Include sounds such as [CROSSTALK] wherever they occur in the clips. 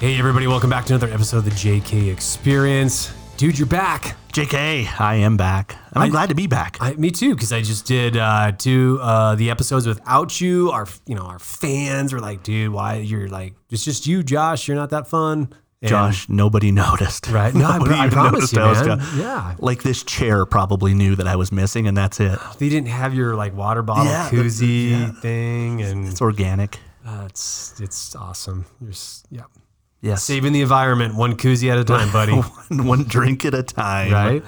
Hey, everybody, welcome back to another episode of the JK Experience. Dude, you're back. JK, I am back. And I'm I- glad to be back. I, me too, because I just did uh, two uh, the episodes without you. Our you know our fans were like, dude, why you're like it's just you, Josh. You're not that fun, And- Josh, nobody noticed. Right? No, Nobody I even promise noticed you, I man. Yeah, Like this chair probably knew that I was missing, and that's it. they didn't have your like water bottle Yeah, koozie yeah. thing, and It's organic. uh, it's it's awesome. You're yeah, Yes. saving the environment one koozie at a time, [LAUGHS] buddy. one, one drink at a time. right?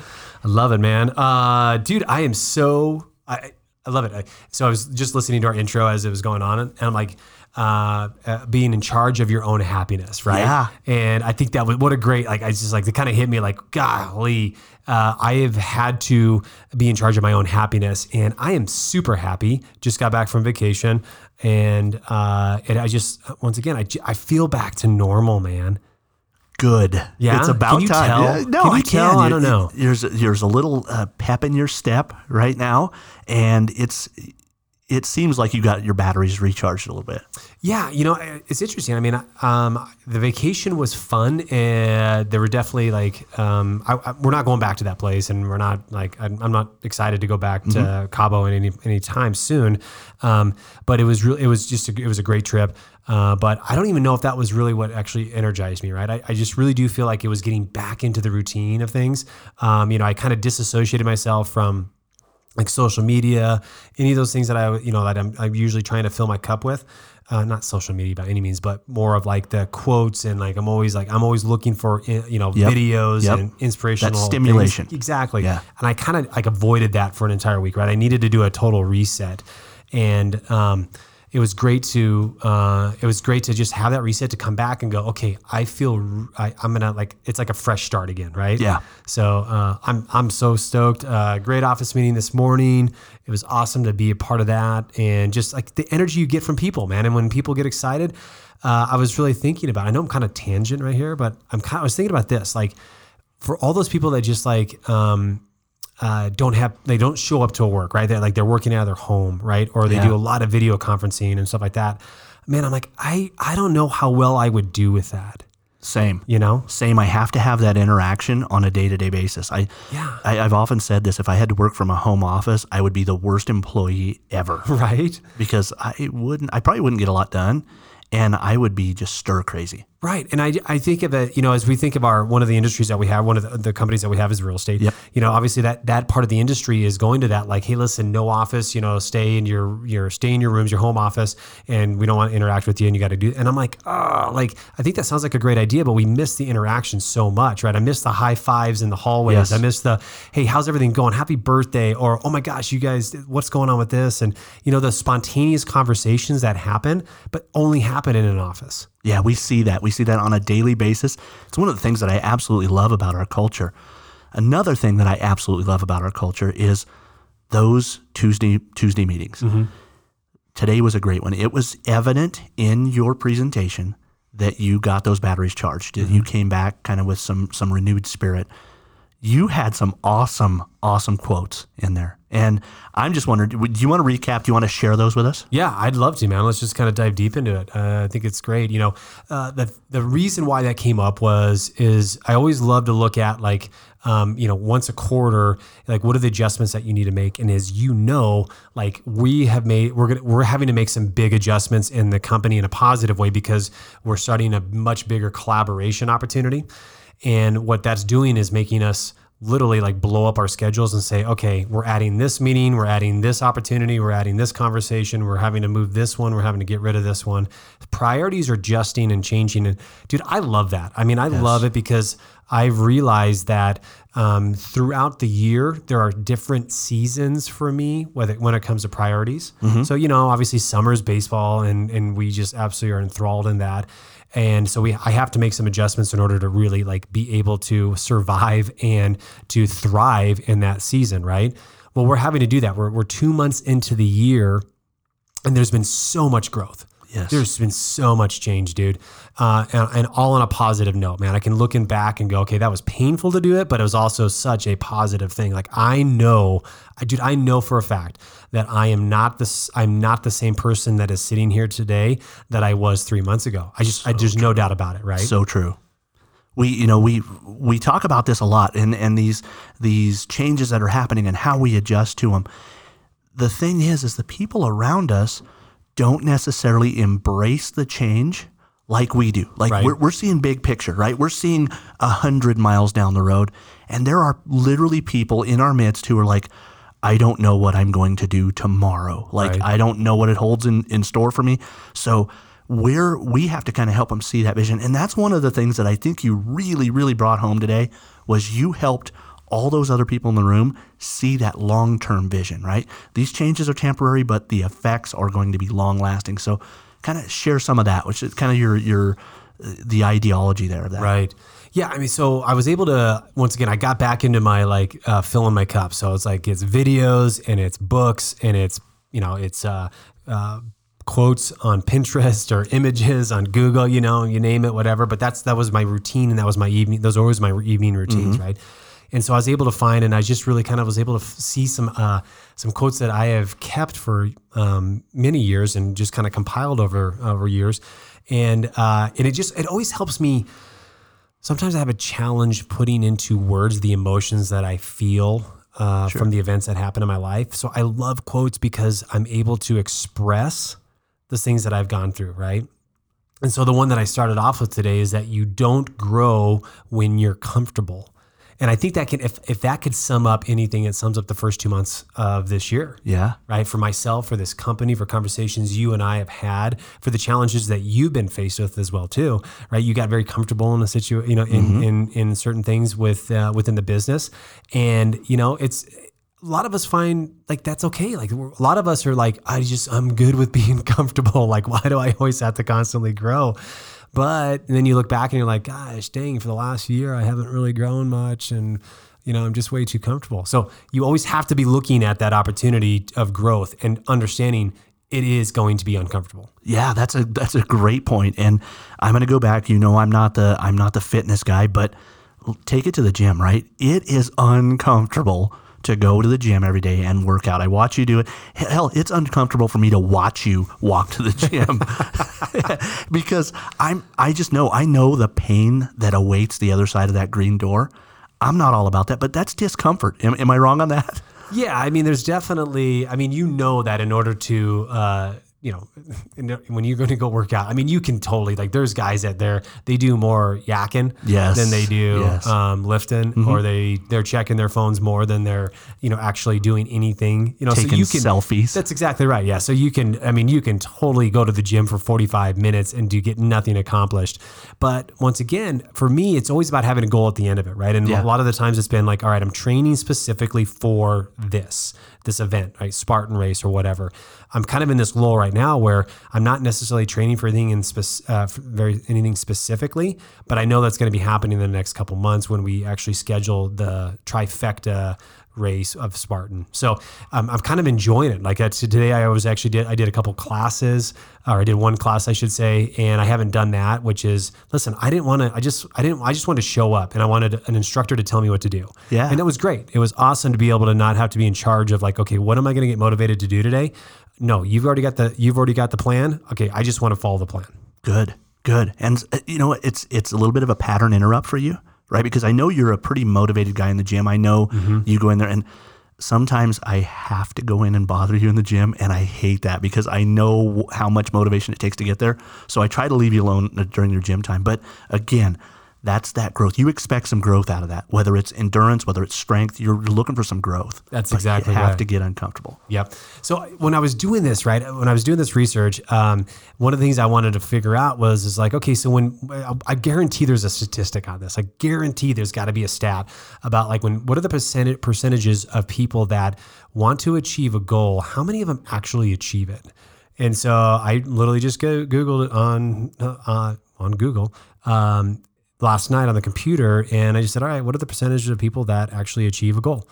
I love it, man. Uh, dude, I am so I I love it. I, so I was just listening to our intro as it was going on, and I'm like. Uh, uh, being in charge of your own happiness, right? Yeah. And I think that was what a great like. I just like it kind of hit me like, golly, uh, I have had to be in charge of my own happiness, and I am super happy. Just got back from vacation, and uh, and I just once again I, I feel back to normal, man. Good. Yeah? It's about Can you time. tell? Yeah, no, Can you I tell? can. I don't know. There's there's a little uh, pep in your step right now, and it's it seems like you got your batteries recharged a little bit. Yeah, you know, it's interesting. I mean, um, the vacation was fun, and there were definitely like, um, I, I, we're not going back to that place, and we're not like, I'm, I'm not excited to go back to Cabo any any time soon. Um, but it was really, it was just, a, it was a great trip. Uh, but I don't even know if that was really what actually energized me, right? I, I just really do feel like it was getting back into the routine of things. Um, you know, I kind of disassociated myself from like social media, any of those things that I, you know, that I'm, I'm usually trying to fill my cup with. Uh, not social media by any means, but more of like the quotes and like I'm always like I'm always looking for eh, you know Yep. videos Yep. and inspirational things. stimulation. Exactly. Yeah. And I kind of like avoided that for an entire week, right? I needed to do a total reset, and um, it was great to uh, it was great to just have that reset to come back and go, okay, I feel I, am gonna like it's like a fresh start again, right? Yeah. So uh, I'm I'm so stoked. Uh, great office meeting this morning. It was awesome to be a part of that, and just like the energy you get from people, man. And when people get excited, uh, I was really thinking about. I know I'm kind of tangent right here, but I'm kind. I was thinking about this, like for all those people that just like um, uh, don't have they don't show up to work right they're like they're working out of their home right or they Yeah. do a lot of video conferencing and stuff like that man i'm like i i don't know how well i would do with that Same. you know Same. I have to have that interaction on a day to day basis. I, Yeah. I, I've often said this: if I had to work from a home office, I would be the worst employee ever [LAUGHS] right because I wouldn't. I probably wouldn't get a lot done, and I would be just stir crazy. Right. And I, I think of it, you know, as we think of our, one of the industries that we have, one of the, the companies that we have is real estate. Yep. You know, obviously that, that part of the industry is going to that, like, Hey, listen, no office, you know, stay in your, your, stay in your rooms, your home office, and we don't want to interact with you and you got to do, and I'm like, oh, like, I think that sounds like a great idea, but we miss the interaction so much, right? I miss the high fives in the hallways. Yes. I miss the, Hey, how's everything going? Happy birthday. Or, oh my gosh, you guys, what's going on with this? And, you know, the spontaneous conversations that happen, but only happen in an office. Yeah, we see that. We see that on a daily basis. It's one of the things that I absolutely love about our culture. Another thing that I absolutely love about our culture is those Tuesday Tuesday meetings. Mm-hmm. Today was a great one. It was evident in your presentation that you got those batteries charged. that You mm-hmm. came back kind of with some some renewed spirit. You had some awesome awesome quotes in there. And I'm just wondering, do you want to recap? Do you want to share those with us? Yeah, I'd love to, man. Let's just kind of dive deep into it. Uh, I think it's great. You know, uh, the the reason why that came up was is I always love to look at like um, you know once a quarter, like what are the adjustments that you need to make, and as you know, like we have made we're gonna we're having to make some big adjustments in the company in a positive way because we're starting a much bigger collaboration opportunity, and what that's doing is making us literally like blow up our schedules and say, okay, we're adding this meeting, we're adding this opportunity, we're adding this conversation, we're having to move this one, we're having to get rid of this one. Priorities are adjusting and changing. And dude, I love that. I mean, I love it because I've realized that um, throughout the year there are different seasons for me whether when it comes to priorities. So you know, obviously summer's baseball, and and we just absolutely are enthralled in that. And so we, I have to make some adjustments in order to really like be able to survive and to thrive in that season, right? Well, we're having to do that. We're, we're two months into the year, and there's been so much growth. Yes. There's been so much change, dude. Uh, and, and all on a positive note, man. I can looking back and go, okay, that was painful to do it, but it was also such a positive thing. Like I know, I, dude, I know for a fact that I am not this. I'm not the same person that is sitting here today that I was three months ago. I just, I, there's no doubt about it, right? So true. We, you know, we we talk about this a lot, and and these these changes that are happening and how we adjust to them. The thing is, is the people around us don't necessarily embrace the change like we do. Like Right. we're, we're seeing big picture, right? We're seeing a hundred miles down the road, and there are literally people in our midst who are like, I don't know what I'm going to do tomorrow. Like Right. I don't know what it holds in, in store for me. So we're we have to kind of help them see that vision. And that's one of the things that I think you really, really brought home today was you helped all those other people in the room see that long-term vision, right? These changes are temporary, but the effects are going to be long-lasting. So kind of share some of that, which is kind of your your uh, the ideology there of that. Right. Yeah. I mean, so I was able to, once again, I got back into my like uh, filling my cup. So it's like, it's videos and it's books and it's, you know, it's uh, uh, quotes on Pinterest or images on Google, you know, you name it, whatever. But that's, that was my routine and that was my evening. Those are always my evening routines. Right. And so I was able to find, and I just really kind of was able to f- see some uh, some quotes that I have kept for um, many years and just kind of compiled over over years, and uh, and it just it always helps me sometimes I have a challenge putting into words the emotions that I feel uh, from the events that happen in my life. So I love quotes because I'm able to express the things that I've gone through, right? And so the one that I started off with today is that you don't grow when you're comfortable. And I think that can, if, if that could sum up anything, it sums up the first two months of this year Yeah. right? For myself, for this company, for conversations you and I have had, for the challenges that you've been faced with as well too, right? You got very comfortable in a situation, you know, in in in certain things with uh, within the business, and you know, it's a lot of us find like that's okay. Like a lot of us are like, I just I'm good with being [LAUGHS] comfortable. Like why do I always have to constantly grow? But then you look back and you're like, gosh, dang, for the last year I haven't really grown much, and you know, I'm just way too comfortable. So you always have to be looking at that opportunity of growth and understanding it is going to be uncomfortable. Yeah, that's a that's a great point. And I'm going to go back. You know, I'm not the I'm not the fitness guy, but take it to the gym. Right? It is uncomfortable to go to the gym every day and work out. I watch you do it. Hell, it's uncomfortable for me to watch you walk to the gym [LAUGHS] because I'm I just know I know the pain that awaits the other side of that green door. I'm not all about that, but that's discomfort. Am, am I wrong on that? Yeah, I mean, there's definitely. I mean, you know that in order to, uh, you know, when you're going to go work out, I mean, you can totally like. There's guys out there they do more yakking Yes, than they do yes. um, lifting, or they they're checking their phones more than they're you know actually doing anything. You know, so you can selfies. That's exactly right. Yeah, so you can. I mean, you can totally go to the gym for 45 minutes and do get nothing accomplished. But once again, for me, it's always about having a goal at the end of it, right? And Yeah. a lot of the times it's been like, all right, I'm training specifically for this, this event, right? Spartan race or whatever. I'm kind of in this lull right now where I'm not necessarily training for anything in spec- uh, very anything specifically, but I know that's going to be happening in the next couple months when we actually schedule the trifecta race of Spartan. So um, I'm kind of enjoying it. Like uh, today, I was actually did I did a couple classes, or I did one class, I should say, and I haven't done that. Which is, listen, I didn't want to. I just I didn't. I just wanted to show up, and I wanted an instructor to tell me what to do. Yeah. and it was great. It was awesome to be able to not have to be in charge of like, okay, what am I going to get motivated to do today? No, you've already got the you've already got the plan. Okay, I just want to follow the plan. Good, good. And uh, you know, what? it's it's a little bit of a pattern interrupt for you, right? Because I know you're a pretty motivated guy in the gym. I know you go in there, and sometimes I have to go in and bother you in the gym, and I hate that because I know how much motivation it takes to get there. So I try to leave you alone uh, during your gym time. But again, that's that growth. You expect some growth out of that, whether it's endurance, whether it's strength. You're looking for some growth. That's But exactly you have right. to get uncomfortable. Yep. So when I was doing this, right, when I was doing this research, um, one of the things I wanted to figure out was, is like, okay, so when I guarantee there's a statistic on this, I guarantee there's got to be a stat about like when what are the percentage percentages of people that want to achieve a goal? How many of them actually achieve it? And so I literally just go googled it on uh, on Google. Um, last night on the computer and I just said, all right, what are the percentages of people that actually achieve a goal?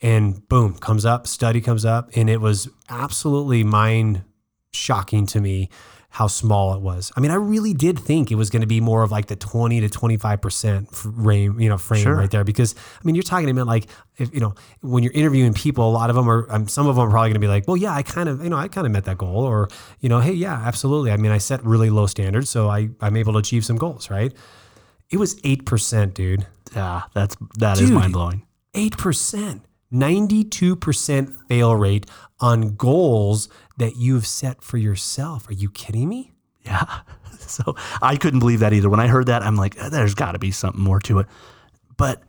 And boom, comes up, study comes up, and it was absolutely mind shocking to me how small it was. I mean, I really did think it was going to be more of like the 20 to 25% frame, you know, frame Sure. right there. Because I mean, you're talking about like, if, you know, when you're interviewing people, a lot of them are, um, some of them are probably going to be like, well, yeah, I kind of, you know, I kind of met that goal or, you know, Hey, yeah, absolutely. I mean, I set really low standards, so I, I'm able to achieve some goals, right? It was 8%, dude. Yeah, that's that is Dude. mind blowing. 8%, 92% fail rate on goals that you've set for yourself. Are you kidding me? Yeah. [LAUGHS] So I couldn't believe that either. When I heard that, I'm like, "Uh, there's got to be something more to it. But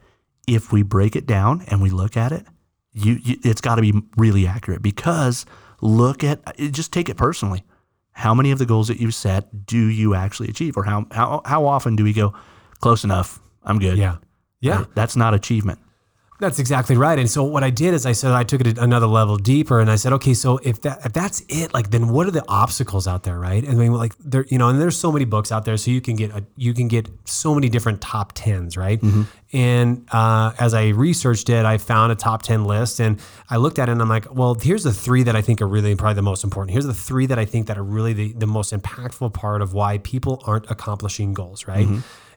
if we break it down and we look at it, you, you it's got to be really accurate because look at just take it personally. How many of the goals that you set do you actually achieve, or how how how often do we go close enough? I'm good. Yeah. Yeah. Right? that's not achievement. That's exactly right. And so what I did is I said I took it another level deeper, and I said, okay, so if that if that's it, like then what are the obstacles out there, right? And I mean, like there, you know, and there's so many books out there, so you can get a, you can get so many different top tens, right? And uh, as I researched it, I found a top ten list, and I looked at it, and I'm like, well, here's the three that I think are really probably the most important. Here's the three that I think that are really the the most impactful part of why people aren't accomplishing goals, right?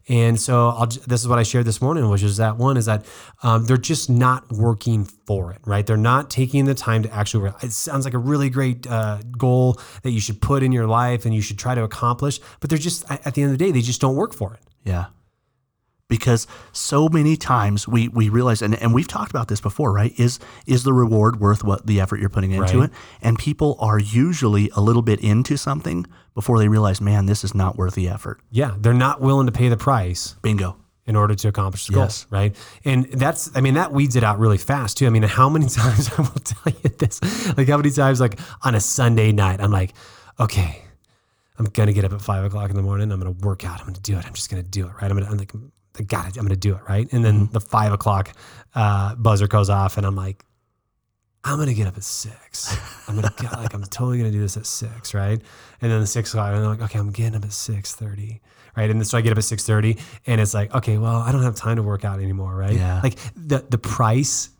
And so I'll, this is what I shared this morning, which is that one is that um, they're just not working for it, right? They're not taking the time to actually. It sounds like a really great uh, goal that you should put in your life and you should try to accomplish, but they're just at at the end of the day, they just don't work for it. Yeah. Because so many times we we realize and, and we've talked about this before, right? Is is the reward worth what the effort you're putting into Right. it? And people are usually a little bit into something before they realize, man, this is not worth the effort. Yeah, they're not willing to pay the price Bingo. in order to accomplish the goal, Yes. right? And that's, I mean, that weeds it out really fast too. I mean, how many [LAUGHS] times I will tell you this, like how many times, like on a Sunday night, I'm like, okay, I'm gonna get up at five o'clock in the morning. I'm gonna work out. I'm gonna do it. I'm just gonna do it, right? I'm gonna, I'm like, It. I'm gonna do it, right? And then the five o'clock uh, buzzer goes off, and I'm like, I'm gonna get up at six. I'm gonna get, like I'm totally gonna do this at six, right? And then the six o'clock, and I'm like, okay, I'm getting up at six thirty, right? And so I get up at six thirty, and it's like, okay, well, I don't have time to work out anymore, right? Yeah. Like the the price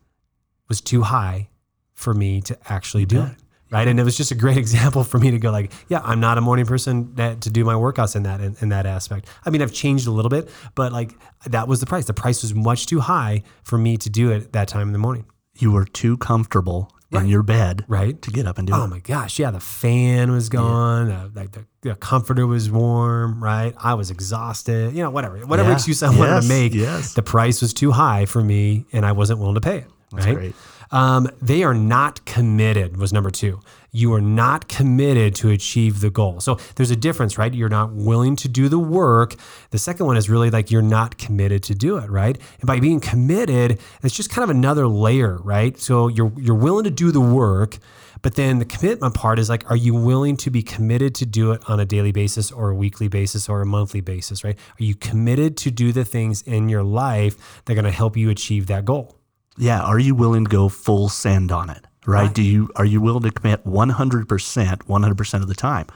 was too high for me to actually do it. Right. And it was just a great [LAUGHS] example for me to go like, yeah, I'm not a morning person that, to do my workouts in that, in, in that aspect. I mean, I've changed a little bit, but like that was the price. The price was much too high for me to do it that time in the morning. You were too comfortable in your bed Right. to get up and do Oh it. Oh my gosh. Yeah. The fan was gone. Uh, like the, the comforter was warm. Right. I was exhausted, you know, whatever, whatever Yeah. excuse I wanted to make. yes. The price was too high for me and I wasn't willing to pay it. That's right. great. Um, they are not committed was number two. You are not committed to achieve the goal. So there's a difference, right? You're not willing to do the work. The second one is really like you're not committed to do it, right? And by being committed, it's just kind of another layer, right? So you're you're willing to do the work, but then the commitment part is like, are you willing to be committed to do it on a daily basis or a weekly basis or a monthly basis, right? Are you committed to do the things in your life that are going to help you achieve that goal? Yeah. Are you willing to go full send on it? Right? Right. Do you are you willing to commit 100%, 100% of the time?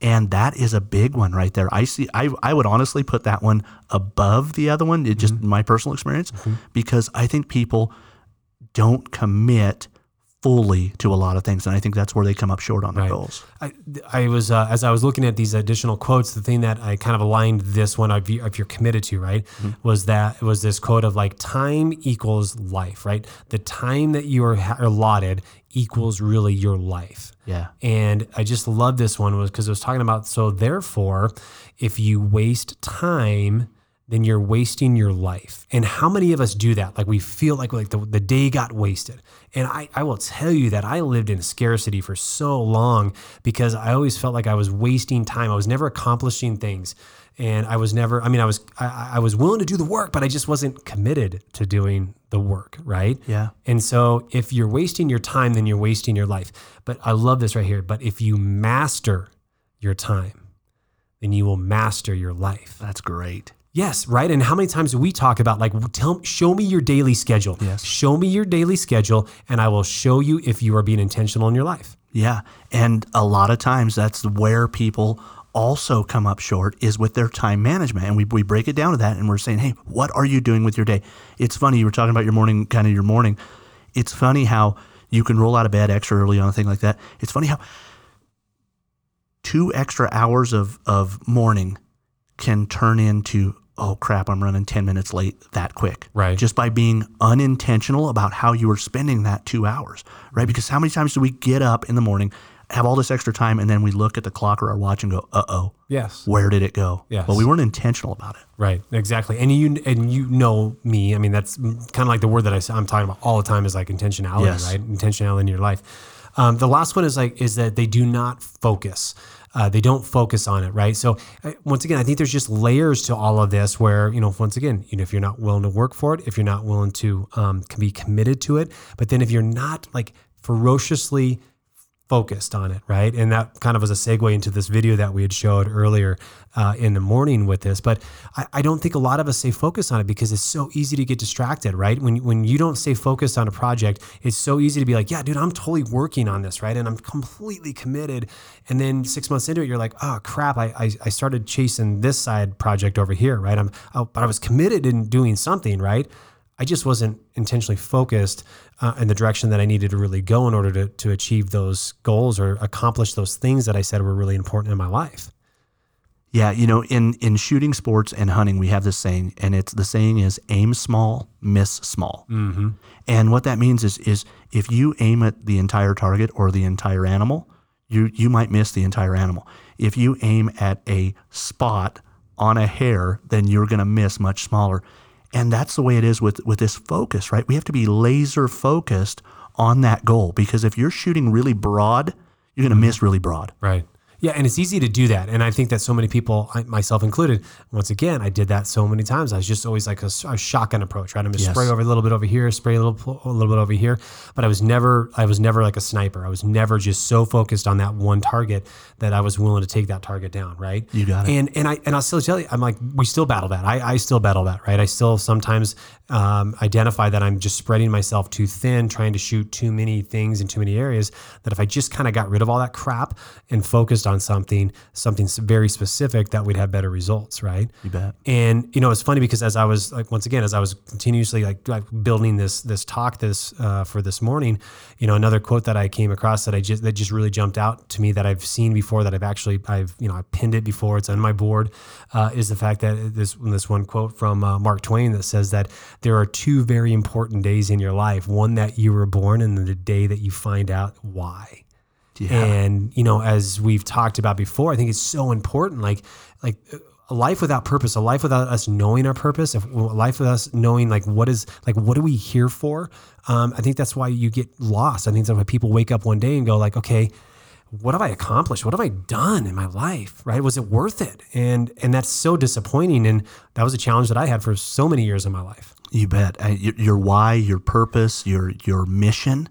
And that is a big one right there. I see I I would honestly put that one above the other one, it just Mm-hmm. my personal experience, because I think people don't commit fully to a lot of things and I think that's where they come up short on their Right. goals. I, I was uh, as I was looking at these additional quotes, the thing that I kind of aligned this one if, you, if you're committed to, right, was that was this quote of like time equals life, right? The time that you are allotted equals really your life. Yeah. And I just love this one was because it was talking about so therefore, if you waste time, then you're wasting your life. And how many of us do that? Like we feel like like the, the day got wasted. And I, I will tell you that I lived in scarcity for so long because I always felt like I was wasting time. I was never accomplishing things. And I was never, I mean, I was I, I was willing to do the work, but I just wasn't committed to doing the work, right? Yeah. And so if you're wasting your time, then you're wasting your life. But I love this right here. But if you master your time, then you will master your life. That's great. Yes, right. And how many times do we talk about like tell show me your daily schedule. Yes. Show me your daily schedule and I will show you if you are being intentional in your life. Yeah. And a lot of times that's where people also come up short is with their time management. And we, we break it down to that and we're saying, hey, what are you doing with your day? It's funny, you were talking about your morning, kind of your morning. It's funny how you can roll out of bed extra early on a thing like that. It's funny how two extra hours of, of morning can turn into, oh crap, I'm running 10 minutes late that quick. Right. Just by being unintentional about how you were spending that two hours, right? Because how many times do we get up in the morning, have all this extra time, and then we look at the clock or our watch and go, uh oh, Yes. where did it go? Yes. Well, we weren't intentional about it. Right, exactly. And you and you know me. I mean, that's kind of like the word that I, am talking about all the time is like intentionality, Yes. right? Intentionality in your life. Um, the last one is like is that they do not focus. Uh, they don't focus on it, right? So uh, once again, I think there's just layers to all of this. Where you know, once again, you know, if you're not willing to work for it, if you're not willing to um, can be committed to it, but then if you're not like ferociously focused on it, right? And that kind of was a segue into this video that we had showed earlier uh, in the morning with this. But I, I don't think a lot of us stay focused on it because it's so easy to get distracted, right? When when you don't stay focused on a project, it's so easy to be like, yeah, dude, I'm totally working on this, right? And I'm completely committed. And then six months into it, you're like, oh crap, I I, I started chasing this side project over here, right? I'm oh, but I was committed in doing something, right? I just wasn't intentionally focused uh, in the direction that I needed to really go in order to, to achieve those goals or accomplish those things that I said were really important in my life. Yeah, you know, in in shooting sports and hunting, we have this saying, and it's the saying is aim small, miss small. Mm-hmm. And what that means is is if you aim at the entire target or the entire animal, you you might miss the entire animal. If you aim at a spot on a hair, then you're going to miss much smaller. And that's the way it is with with this focus, right? We have to be laser focused on that goal because if you're shooting really broad, you're going to miss really broad. Right. Yeah, and it's easy to do that, and I think that so many people, myself included, once again, I did that so many times. I was just always like a shotgun approach, right? I'm just Yes. spray over a little bit over here, spray a little, a little bit over here, but I was never, I was never like a sniper. I was never just so focused on that one target that I was willing to take that target down, right? You got it. And and I and I'll still tell you, I'm like, we still battle that. I, I still battle that, right? I still sometimes um, identify that I'm just spreading myself too thin, trying to shoot too many things in too many areas. That if I just kind of got rid of all that crap and focused on something, something very specific, that we'd have better results, right? You bet. And you know, it's funny because as I was like once again, as I was continuously like, like building this this talk this uh, for this morning, you know, another quote that I came across that I just that just really jumped out to me that I've seen before that I've actually I've you know I pinned it before it's on my board uh, is the fact that this this one quote from uh, Mark Twain that says that there are two very important days in your life, one that you were born and the day that you find out why. Yeah. And you know, as we've talked about before, I think it's so important. Like, like a life without purpose, a life without us knowing our purpose, a life with us knowing like what is like what are we here for? Um, I think that's why you get lost. I think that's why people wake up one day and go like, okay, what have I accomplished? What have I done in my life? Right? Was it worth it? And and that's so disappointing. And that was a challenge that I had for so many years in my life. You bet. Your, your why, your purpose, your your mission.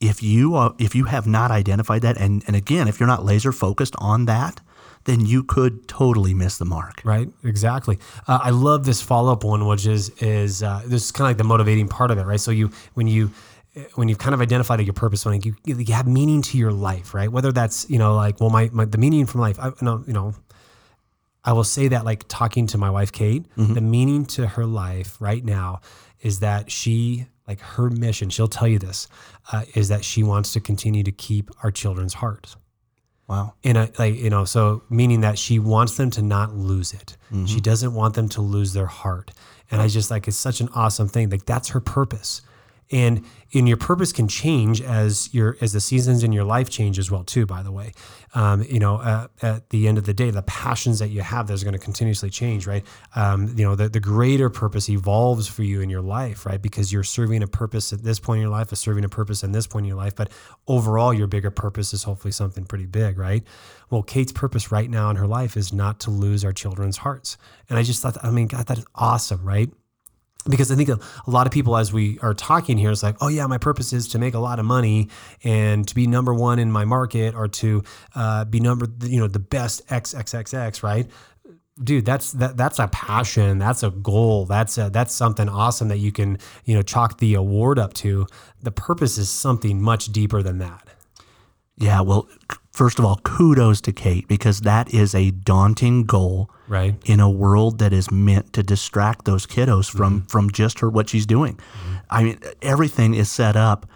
If you uh, if you have not identified that, and and again, if you're not laser focused on that, then you could totally miss the mark. Right, exactly. Uh, I love this follow up one, which is is uh, this is kind of like the motivating part of it, right? So you when you when you've kind of identified your purpose, when you, you have meaning to your life, right? Whether that's you know like well, my, my the meaning from life, I, no, you know, I will say that like talking to my wife Kate, the meaning to her life right now is that she like her mission. She'll tell you this uh, is that she wants to continue to keep our children's hearts. Wow. in a like you know so meaning that she wants them to not lose it. She doesn't want them to lose their heart. And i just like it's such an awesome thing. Like that's her purpose and in your purpose can change as your as the seasons in your life change as well too by the way. Um, you know uh, at the end of the day the passions that you have there's going to continuously change right? Um, you know the, the greater purpose evolves for you in your life right? Because you're serving a purpose at this point in your life is serving a purpose in this point in your life but overall your bigger purpose is hopefully something pretty big right? Well kate's purpose right now in her life is not to lose our children's hearts. And i just thought i mean god that is awesome right because I think a, lot of people, as we are talking here, is like, oh yeah, my purpose is to make a lot of money and to be number one in my market or to uh, be number, you know, the best XXXX, right? Dude, that's that that's a passion. That's a goal. That's a, that's something awesome that you can you know chalk the award up to. The purpose is something much deeper than that. Yeah, well, first of all, kudos to Kate because that is a daunting goal right in a world that is meant to distract those kiddos from mm-hmm. from just her what she's doing. Mm-hmm. I mean, everything is set up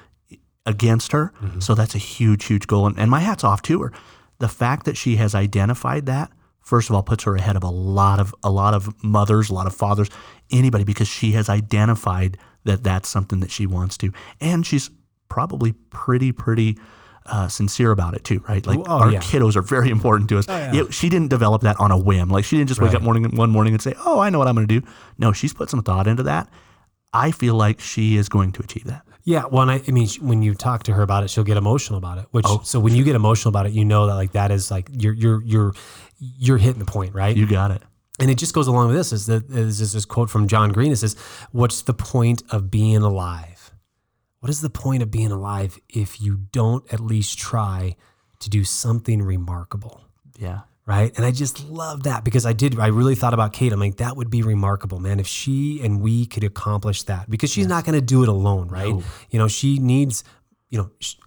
against her, mm-hmm. so that's a huge, huge goal. And, and my hat's off to her. The fact that she has identified that, first of all, puts her ahead of a lot of a lot of mothers, a lot of fathers, anybody, because she has identified that that's something that she wants to, and she's probably pretty, pretty uh, sincere about it too, right? Like oh, our yeah. kiddos are very important to us. Oh, yeah. it, she didn't develop that on a whim. Like she didn't just wake right. up morning one morning and say, "Oh, I know what I'm going to do." No, she's put some thought into that. I feel like she is going to achieve that. Yeah, well, I, I, mean, when you talk to her about it, she'll get emotional about it. Which, oh, so when you get emotional about it, you know that like that is like you're you're you're you're hitting the point, right? You got it. And it just goes along with this. Is that is this quote from John Green? It says, "What's the point of being alive?" What is the point of being alive if you don't at least try to do something remarkable? Yeah. Right. And I just love that because I did, I really thought about Kate. I'm like, that would be remarkable, man, if she and we could accomplish that because she's yes. not going to do it alone. Right. No. You know, she needs, you know, she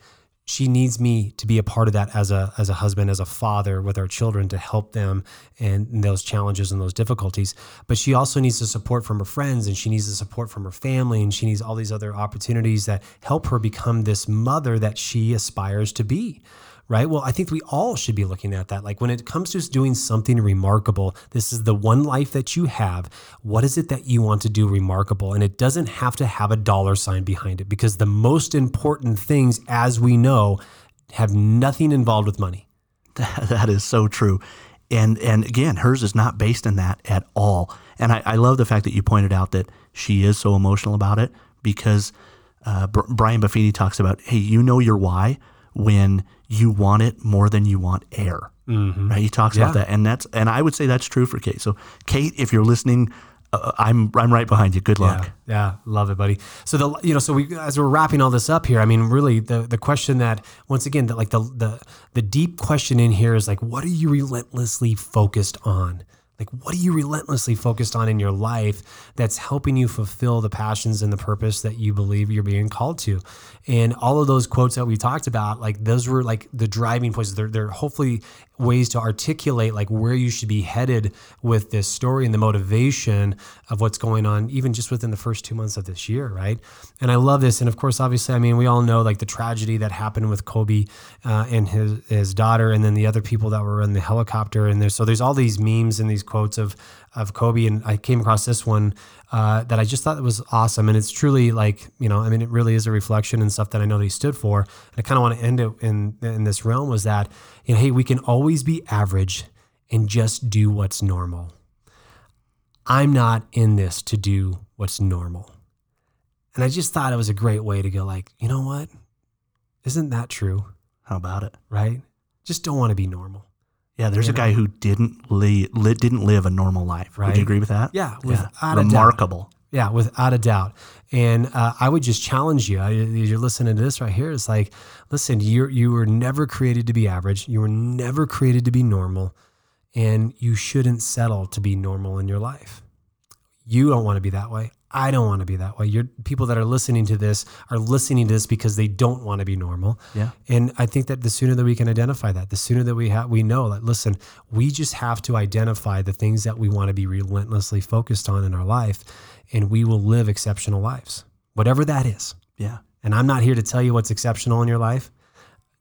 needs me to be a part of that as a as a husband as a father with our children to help them and those challenges and those difficulties. But she also needs the support from her friends and she needs the support from her family and she needs all these other opportunities that help her become this mother that she aspires to be right? Well, I think we all should be looking at that. Like when it comes to doing something remarkable, this is the one life that you have. What is it that you want to do remarkable? And it doesn't have to have a dollar sign behind it because the most important things, as we know, have nothing involved with money. [LAUGHS] that is so true. And and again, hers is not based in that at all. And I, I love the fact that you pointed out that she is so emotional about it because uh, Brian Buffini talks about, hey, you know your why when you want it more than you want air. Mm-hmm. Right? He talks yeah. about that, and that's and I would say that's true for Kate. So, Kate, if you're listening, uh, I'm I'm right behind you. Good luck. Yeah, yeah, love it, buddy. So the you know so we as we're wrapping all this up here, I mean, really the the question that once again that like the the the deep question in here is like, what are you relentlessly focused on? Like, what are you relentlessly focused on in your life that's helping you fulfill the passions and the purpose that you believe you're being called to? And all of those quotes that we talked about, like those were like the driving points. They're, they're hopefully ways to articulate like where you should be headed with this story and the motivation of what's going on, even just within the first two months of this year, right? And I love this. And of course, obviously, I mean, we all know like the tragedy that happened with Kobe uh, and his his daughter, and then the other people that were in the helicopter. And there's so there's all these memes and these quotes of of Kobe, and I came across this one uh, that I just thought was awesome, and it's truly like you know, I mean, it really is a reflection and stuff that I know that he stood for. And I kind of want to end it in in this realm was that you know, hey, we can always be average and just do what's normal. I'm not in this to do what's normal. And I just thought it was a great way to go like, you know what? Isn't that true? How about it? Right? Just don't want to be normal. Yeah, there's a know? guy who didn't li-, li- didn't live a normal life. Right? Would you agree with that? Yeah, without yeah. remarkable. Yeah, without a doubt. And uh, I would just challenge you. You're listening to this right here. It's like, listen, you you were never created to be average. You were never created to be normal, and you shouldn't settle to be normal in your life. You don't want to be that way. I don't want to be that way. You're people that are listening to this are listening to this because they don't want to be normal. Yeah. And I think that the sooner that we can identify that, the sooner that we have we know that listen, we just have to identify the things that we want to be relentlessly focused on in our life and we will live exceptional lives. Whatever that is. Yeah. And I'm not here to tell you what's exceptional in your life.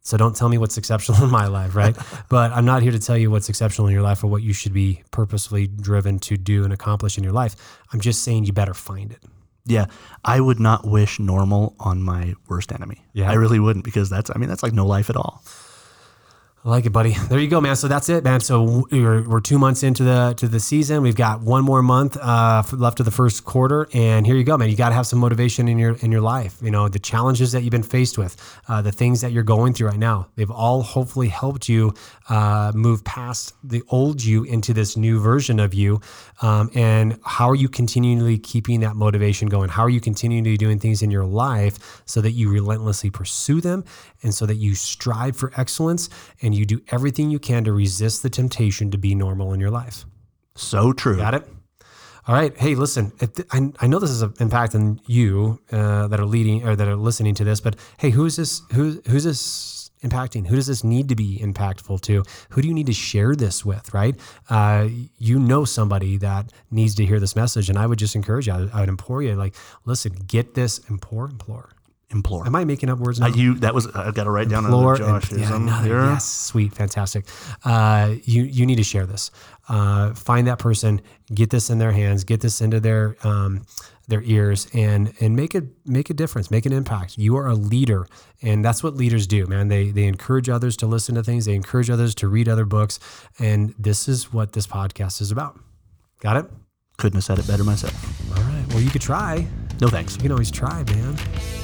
So don't tell me what's exceptional in my life, right? [LAUGHS] but I'm not here to tell you what's exceptional in your life or what you should be purposefully driven to do and accomplish in your life. I'm just saying you better find it. Yeah, I would not wish normal on my worst enemy. Yeah. I really wouldn't because that's I mean that's like no life at all. I like it, buddy. There you go, man. So that's it, man. So we're, we're two months into the to the season. We've got one more month uh, left of the first quarter, and here you go, man. You got to have some motivation in your in your life. You know the challenges that you've been faced with, uh, the things that you're going through right now. They've all hopefully helped you uh, move past the old you into this new version of you. Um, and how are you continually keeping that motivation going? How are you continually doing things in your life so that you relentlessly pursue them, and so that you strive for excellence and you do everything you can to resist the temptation to be normal in your life. So true. Got it? All right. Hey, listen. Th- I, I know this is impacting you uh, that are leading or that are listening to this, but hey, who's this? Who, who's this impacting? Who does this need to be impactful to? Who do you need to share this with? Right? Uh, you know somebody that needs to hear this message, and I would just encourage you. I would, I would implore you, like, listen, get this. Implore, implore. Implore. Am I making up words now? Uh, you that was I've got to write down Implore another Josh. yeah, another- here. yes, sweet, fantastic. Uh, you you need to share this. Uh, find that person, get this in their hands, get this into their um, their ears, and and make it make a difference, make an impact. You are a leader, and that's what leaders do, man. They they encourage others to listen to things, they encourage others to read other books, and this is what this podcast is about. Got it? Couldn't have said it better myself. All right. Well, you could try. No thanks. You can always try, man.